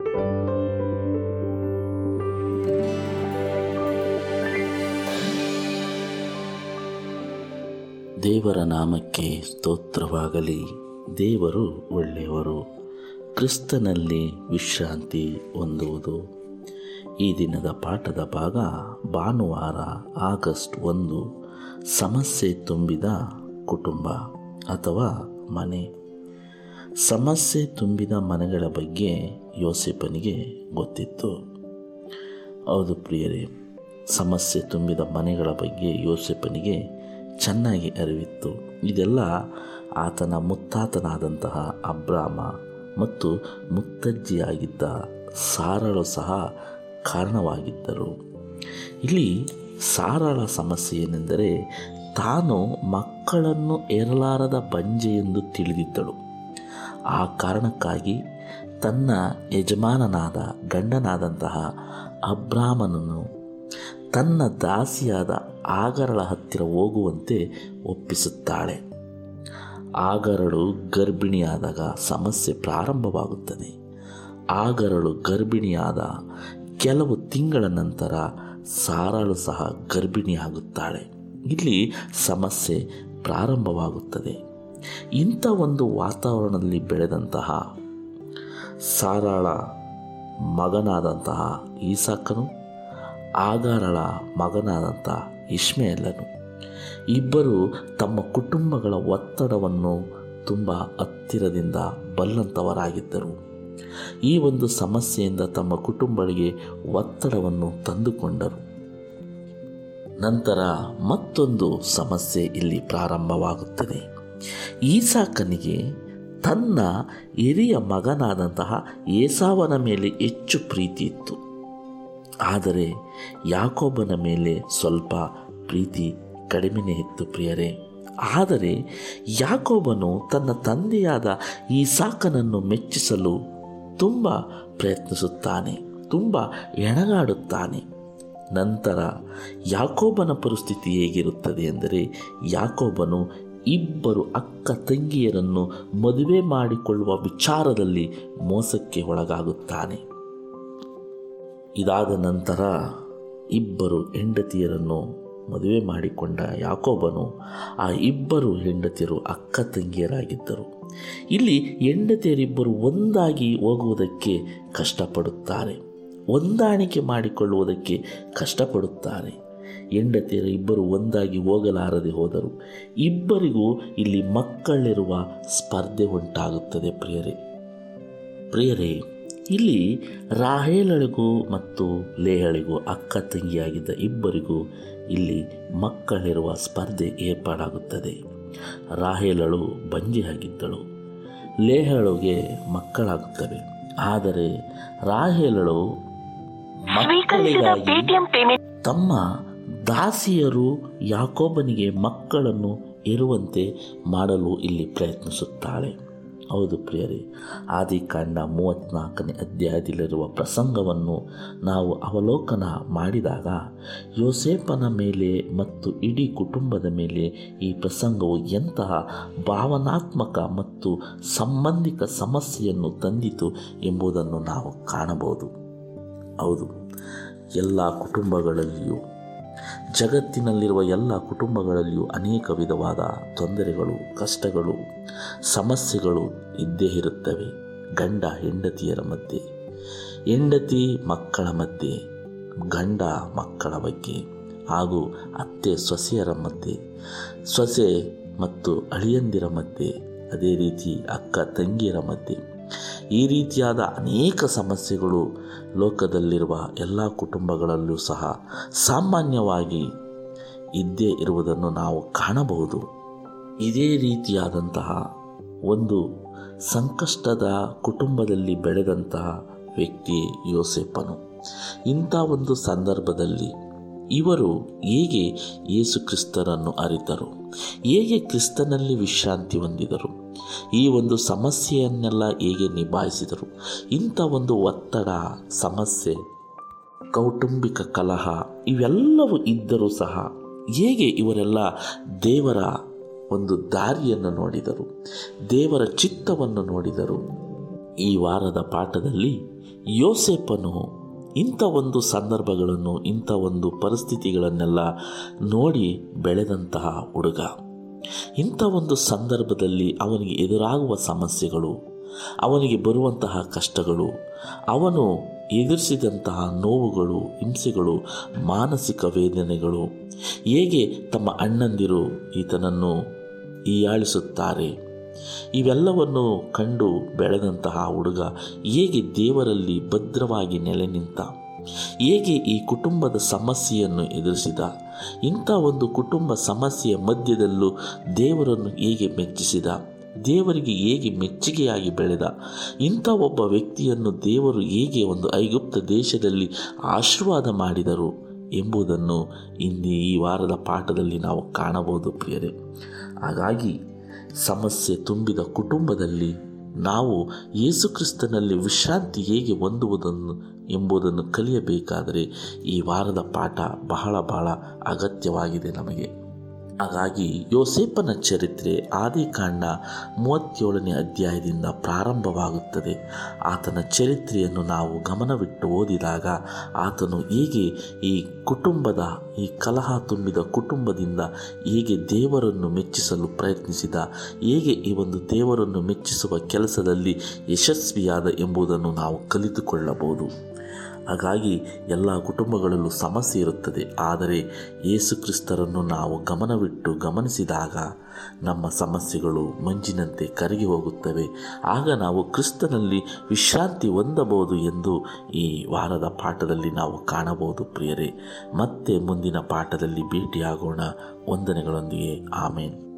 ದೇವರ ನಾಮಕ್ಕೆ ಸ್ತೋತ್ರವಾಗಲಿ. ದೇವರು ಒಳ್ಳೆಯವರು. ಕ್ರಿಸ್ತನಲ್ಲಿ ವಿಶ್ರಾಂತಿ ಹೊಂದುವುದು. ಈ ದಿನದ ಪಾಠದ ಭಾಗ ಭಾನುವಾರ ಆಗಸ್ಟ್ ಒಂದು. ಸಮಸ್ಯೆ ತುಂಬಿದ ಕುಟುಂಬ ಅಥವಾ ಮನೆ. ಸಮಸ್ಯೆ ತುಂಬಿದ ಮನೆಗಳ ಬಗ್ಗೆ ಯೋಸೆಫನಿಗೆ ಗೊತ್ತಿತ್ತು. ಹೌದು ಪ್ರಿಯರೇ, ಸಮಸ್ಯೆ ತುಂಬಿದ ಮನೆಗಳ ಬಗ್ಗೆ ಯೋಸೆಫನಿಗೆ ಚೆನ್ನಾಗಿ ಅರಿವಿತ್ತು. ಇದೆಲ್ಲ ಆತನ ಮುತ್ತಾತನಾದಂತಹ ಅಬ್ರಾಮ ಮತ್ತು ಮುತ್ತಜ್ಜಿಯಾಗಿದ್ದ ಸಾರಳು ಸಹ ಕಾರಣವಾಗಿದ್ದರು. ಇಲ್ಲಿ ಸಾರಳ ಸಮಸ್ಯೆ ಏನೆಂದರೆ, ತಾನು ಮಕ್ಕಳನ್ನು ಏರಲಾರದ ಬಂಜೆ ಎಂದು ತಿಳಿದಿದ್ದಳು. ಆ ಕಾರಣಕ್ಕಾಗಿ ತನ್ನ ಯಜಮಾನನಾದ ಗಂಡನಾದಂತಹ ಅಬ್ರಾಹ್ಮನನ್ನು ತನ್ನ ದಾಸಿಯಾದ ಆಗರಳ ಹತ್ತಿರ ಹೋಗುವಂತೆ ಒಪ್ಪಿಸುತ್ತಾಳೆ. ಆಗರಳು ಗರ್ಭಿಣಿಯಾದಾಗ ಸಮಸ್ಯೆ ಪ್ರಾರಂಭವಾಗುತ್ತದೆ. ಆಗರಳು ಗರ್ಭಿಣಿಯಾದ ಕೆಲವು ತಿಂಗಳ ನಂತರ ಸಾರಳು ಸಹ ಗರ್ಭಿಣಿಯಾಗುತ್ತಾಳೆ. ಇಲ್ಲಿ ಸಮಸ್ಯೆ ಪ್ರಾರಂಭವಾಗುತ್ತದೆ. ಇಂಥ ಒಂದು ವಾತಾವರಣದಲ್ಲಿ ಬೆಳೆದಂತಹ ಸಾರಾಳ ಮಗನಾದಂತಹ ಈಸಾಕನು, ಆಗಾರಳ ಮಗನಾದಂಥ ಇಷ್ಮೇಲನು ಇಬ್ಬರು ತಮ್ಮ ಕುಟುಂಬಗಳ ಒತ್ತಡವನ್ನು ತುಂಬ ಹತ್ತಿರದಿಂದ ಬಲ್ಲಂತವರಾಗಿದ್ದರು. ಈ ಒಂದು ಸಮಸ್ಯೆಯಿಂದ ತಮ್ಮ ಕುಟುಂಬಗಳಿಗೆ ಒತ್ತಡವನ್ನು ತಂದುಕೊಂಡರು. ನಂತರ ಮತ್ತೊಂದು ಸಮಸ್ಯೆ ಇಲ್ಲಿ ಪ್ರಾರಂಭವಾಗುತ್ತದೆ. ಈಸಾಕನಿಗೆ ತನ್ನ ಹಿರಿಯ ಮಗನಾದಂತಹ ಏಸಾವನ ಮೇಲೆ ಹೆಚ್ಚು ಪ್ರೀತಿ ಇತ್ತು. ಆದರೆ ಯಾಕೋಬನ ಮೇಲೆ ಸ್ವಲ್ಪ ಪ್ರೀತಿ ಕಡಿಮೆನೇ ಇತ್ತು ಪ್ರಿಯರೇ. ಆದರೆ ಯಾಕೋಬನು ತನ್ನ ತಂದೆಯಾದ ಈ ಸಾಕನನ್ನು ಮೆಚ್ಚಿಸಲು ತುಂಬ ಪ್ರಯತ್ನಿಸುತ್ತಾನೆ, ತುಂಬ ಎಣಗಾಡುತ್ತಾನೆ. ನಂತರ ಯಾಕೋಬನ ಪರಿಸ್ಥಿತಿ ಹೇಗಿರುತ್ತದೆ ಎಂದರೆ, ಯಾಕೋಬನು ಇಬ್ಬರು ಅಕ್ಕ ತಂಗಿಯರನ್ನು ಮದುವೆ ಮಾಡಿಕೊಳ್ಳುವ ವಿಚಾರದಲ್ಲಿ ಮೋಸಕ್ಕೆ ಒಳಗಾಗುತ್ತಾನೆ. ಇದಾದ ನಂತರ ಇಬ್ಬರು ಹೆಂಡತಿಯರನ್ನು ಮದುವೆ ಮಾಡಿಕೊಂಡ ಯಾಕೋಬನು ಆ ಇಬ್ಬರು ಹೆಂಡತಿಯರು ಅಕ್ಕ ತಂಗಿಯರಾಗಿದ್ದರು. ಇಲ್ಲಿ ಹೆಂಡತಿಯರಿಬ್ಬರು ಒಂದಾಗಿ ಹೋಗುವುದಕ್ಕೆ ಕಷ್ಟಪಡುತ್ತಾರೆ. ಹೊಂದಾಣಿಕೆ ಮಾಡಿಕೊಳ್ಳುವುದಕ್ಕೆ ಕಷ್ಟಪಡುತ್ತಾರೆ. ಹೆಂಡತಿಯರ ಇಬ್ಬರು ಒಂದಾಗಿ ಹೋಗಲಾರದೆ ಹೋದರು. ಇಬ್ಬರಿಗೂ ಇಲ್ಲಿ ಮಕ್ಕಳಿರುವ ಸ್ಪರ್ಧೆ ಉಂಟಾಗುತ್ತದೆ ಪ್ರಿಯರೇ. ಪ್ರಿಯರೇ ಇಲ್ಲಿ ರಾಹೇಲಳಿಗೂ ಮತ್ತು ಲೇಹಳಿಗೂ ಅಕ್ಕ ತಂಗಿಯಾಗಿದ್ದ ಇಬ್ಬರಿಗೂ ಇಲ್ಲಿ ಮಕ್ಕಳಿರುವ ಸ್ಪರ್ಧೆ ಏರ್ಪಾಡಾಗುತ್ತದೆ. ರಾಹೇಲಳು ಬಂಜಿಯಾಗಿದ್ದಳು. ಲೇಹಳುಗೆ ಮಕ್ಕಳಾಗುತ್ತವೆ. ಆದರೆ ರಾಹೇಲಳು ಮಕ್ಕಳಿಗಾಗಿ ತಮ್ಮ ದಾಸಿಯರು ಯಾಕೋಬನಿಗೆ ಮಕ್ಕಳನ್ನು ಇರುವಂತೆ ಮಾಡಲು ಇಲ್ಲಿ ಪ್ರಯತ್ನಿಸುತ್ತಾಳೆ. ಹೌದು ಪ್ರಿಯರೇ, ಆದಿಕಾಂಡ ಮೂವತ್ತ್ನಾಲ್ಕನೇ ಅಧ್ಯಾಯದಲ್ಲಿರುವ ಪ್ರಸಂಗವನ್ನು ನಾವು ಅವಲೋಕನ ಮಾಡಿದಾಗ ಯೋಸೇಪನ ಮೇಲೆ ಮತ್ತು ಇಡೀ ಕುಟುಂಬದ ಮೇಲೆ ಈ ಪ್ರಸಂಗವು ಎಂತಹ ಭಾವನಾತ್ಮಕ ಮತ್ತು ಸಂಬಂಧಿಕ ಸಮಸ್ಯೆಯನ್ನು ತಂದಿತು ಎಂಬುದನ್ನು ನಾವು ಕಾಣಬಹುದು. ಹೌದು, ಎಲ್ಲ ಕುಟುಂಬಗಳಲ್ಲಿಯೂ ಜಗತ್ತಿನಲ್ಲಿರುವ ಎಲ್ಲ ಕುಟುಂಬಗಳಲ್ಲಿಯೂ ಅನೇಕ ವಿಧವಾದ ತೊಂದರೆಗಳು, ಕಷ್ಟಗಳು, ಸಮಸ್ಯೆಗಳು ಇದ್ದೇ ಇರುತ್ತವೆ. ಗಂಡ ಹೆಂಡತಿಯರ ಮಧ್ಯೆ, ಹೆಂಡತಿ ಮಕ್ಕಳ ಮಧ್ಯೆ, ಗಂಡ ಮಕ್ಕಳ ಬಗ್ಗೆ ಹಾಗೂ ಅತ್ತೆ ಸೊಸೆಯರ ಮಧ್ಯೆ, ಸೊಸೆ ಮತ್ತು ಅಳಿಯಂದಿರ ಮಧ್ಯೆ, ಅದೇ ರೀತಿ ಅಕ್ಕ ತಂಗಿಯರ ಮಧ್ಯೆ. ಈ ರೀತಿಯಾದ ಅನೇಕ ಸಮಸ್ಯೆಗಳು ಲೋಕದಲ್ಲಿರುವ ಎಲ್ಲ ಕುಟುಂಬಗಳಲ್ಲೂ ಸಹ ಸಾಮಾನ್ಯವಾಗಿ ಇದ್ದೇ ಇರುವುದನ್ನು ನಾವು ಕಾಣಬಹುದು. ಇದೇ ರೀತಿಯಾದಂತಹ ಒಂದು ಸಂಕಷ್ಟದ ಕುಟುಂಬದಲ್ಲಿ ಬೆಳೆದಂತಹ ವ್ಯಕ್ತಿ ಯೋಸೆಪ್ಪನು ಇಂಥ ಒಂದು ಸಂದರ್ಭದಲ್ಲಿ ಇವರು ಹೇಗೆ ಯೇಸು ಕ್ರಿಸ್ತರನ್ನು ಅರಿತರು? ಹೇಗೆ ಕ್ರಿಸ್ತನಲ್ಲಿ ವಿಶ್ರಾಂತಿ ಹೊಂದಿದರು? ಈ ಒಂದು ಸಮಸ್ಯೆಯನ್ನೆಲ್ಲ ಹೇಗೆ ನಿಭಾಯಿಸಿದರು? ಇಂಥ ಒಂದು ಒತ್ತಡ, ಸಮಸ್ಯೆ, ಕೌಟುಂಬಿಕ ಕಲಹ ಇವೆಲ್ಲವೂ ಇದ್ದರೂ ಸಹ ಹೇಗೆ ಇವರೆಲ್ಲ ದೇವರ ಒಂದು ದಾರಿಯನ್ನು ನೋಡಿದರು, ದೇವರ ಚಿತ್ತವನ್ನು ನೋಡಿದರು? ಈ ವಾರದ ಪಾಠದಲ್ಲಿ ಯೋಸೇಪನು ಇಂಥ ಒಂದು ಸಂದರ್ಭಗಳನ್ನು, ಇಂಥ ಒಂದು ಪರಿಸ್ಥಿತಿಗಳನ್ನೆಲ್ಲ ನೋಡಿ ಬೆಳೆದಂತಹ ಹುಡುಗ. ಇಂಥ ಒಂದು ಸಂದರ್ಭದಲ್ಲಿ ಅವನಿಗೆ ಎದುರಾಗುವ ಸಮಸ್ಯೆಗಳು, ಅವನಿಗೆ ಬರುವಂತಹ ಕಷ್ಟಗಳು, ಅವನು ಎದುರಿಸಿದಂತಹ ನೋವುಗಳು, ಹಿಂಸೆಗಳು, ಮಾನಸಿಕ ವೇದನೆಗಳು, ಹೇಗೆ ತಮ್ಮ ಅಣ್ಣಂದಿರು ಈತನನ್ನು ಹೀಯಾಳಿಸುತ್ತಾರೆ? ಇವೆಲ್ಲವನ್ನು ಕಂಡು ಬೆಳೆದಂತಹ ಹುಡುಗ ಹೇಗೆ ದೇವರಲ್ಲಿ ಭದ್ರವಾಗಿ ನೆಲೆ ನಿಂತ, ಹೇಗೆ ಈ ಕುಟುಂಬದ ಸಮಸ್ಯೆಯನ್ನು ಎದುರಿಸಿದ, ಇಂಥ ಒಂದು ಕುಟುಂಬ ಸಮಸ್ಯೆಯ ಮಧ್ಯದಲ್ಲೂ ದೇವರನ್ನು ಹೇಗೆ ಮೆಚ್ಚಿಸಿದ, ದೇವರಿಗೆ ಹೇಗೆ ಮೆಚ್ಚುಗೆಯಾಗಿ ಬೆಳೆದ, ಇಂಥ ಒಬ್ಬ ವ್ಯಕ್ತಿಯನ್ನು ದೇವರು ಹೇಗೆ ಒಂದು ಐಗುಪ್ತ ದೇಶದಲ್ಲಿ ಆಶೀರ್ವಾದ ಮಾಡಿದರು ಎಂಬುದನ್ನು ಇಂದು ಈ ವಾರದ ಪಾಠದಲ್ಲಿ ನಾವು ಕಾಣಬಹುದು ಪ್ರಿಯರೇ. ಹಾಗಾಗಿ ಸಮಸ್ಯೆ ತುಂಬಿದ ಕುಟುಂಬದಲ್ಲಿ ನಾವು ಯೇಸುಕ್ರಿಸ್ತನಲ್ಲಿ ವಿಶ್ರಾಂತಿ ಹೇಗೆ ಹೊಂದುವುದನ್ನು ಎಂಬುದನ್ನು ಕಲಿಯಬೇಕಾದರೆ ಈ ವಾರದ ಪಾಠ ಬಹಳ ಬಹಳ ಅಗತ್ಯವಾಗಿದೆ ನಮಗೆ. ಹಾಗಾಗಿ ಯೋಸೇಪನ ಚರಿತ್ರೆ ಆದಿಕಾಂಡ ಮೂವತ್ತೇಳನೇ ಅಧ್ಯಾಯದಿಂದ ಪ್ರಾರಂಭವಾಗುತ್ತದೆ. ಆತನ ಚರಿತ್ರೆಯನ್ನು ನಾವು ಗಮನವಿಟ್ಟು ಓದಿದಾಗ ಆತನು ಹೇಗೆ ಈ ಕುಟುಂಬದ, ಈ ಕಲಹ ತುಂಬಿದ ಕುಟುಂಬದಿಂದ ಹೇಗೆ ದೇವರನ್ನು ಮೆಚ್ಚಿಸಲು ಪ್ರಯತ್ನಿಸಿದ, ಹೇಗೆ ಈ ಒಂದು ದೇವರನ್ನು ಮೆಚ್ಚಿಸುವ ಕೆಲಸದಲ್ಲಿ ಯಶಸ್ವಿಯಾದ ಎಂಬುದನ್ನು ನಾವು ಕಲಿತುಕೊಳ್ಳಬಹುದು. ಹಾಗಾಗಿ ಎಲ್ಲ ಕುಟುಂಬಗಳಲ್ಲೂ ಸಮಸ್ಯೆ ಇರುತ್ತದೆ. ಆದರೆ ಯೇಸುಕ್ರಿಸ್ತರನ್ನು ನಾವು ಗಮನವಿಟ್ಟು ಗಮನಿಸಿದಾಗ ನಮ್ಮ ಸಮಸ್ಯೆಗಳು ಮಂಜಿನಂತೆ ಕರಗಿ ಹೋಗುತ್ತವೆ. ಆಗ ನಾವು ಕ್ರಿಸ್ತನಲ್ಲಿ ವಿಶ್ರಾಂತಿ ಹೊಂದಬಹುದು ಎಂದು ಈ ವಾರದ ಪಾಠದಲ್ಲಿ ನಾವು ಕಾಣಬಹುದು ಪ್ರಿಯರೇ. ಮತ್ತೆ ಮುಂದಿನ ಪಾಠದಲ್ಲಿ ಭೇಟಿಯಾಗೋಣ. ವಂದನೆಗಳೊಂದಿಗೆ. ಆಮೇನ್.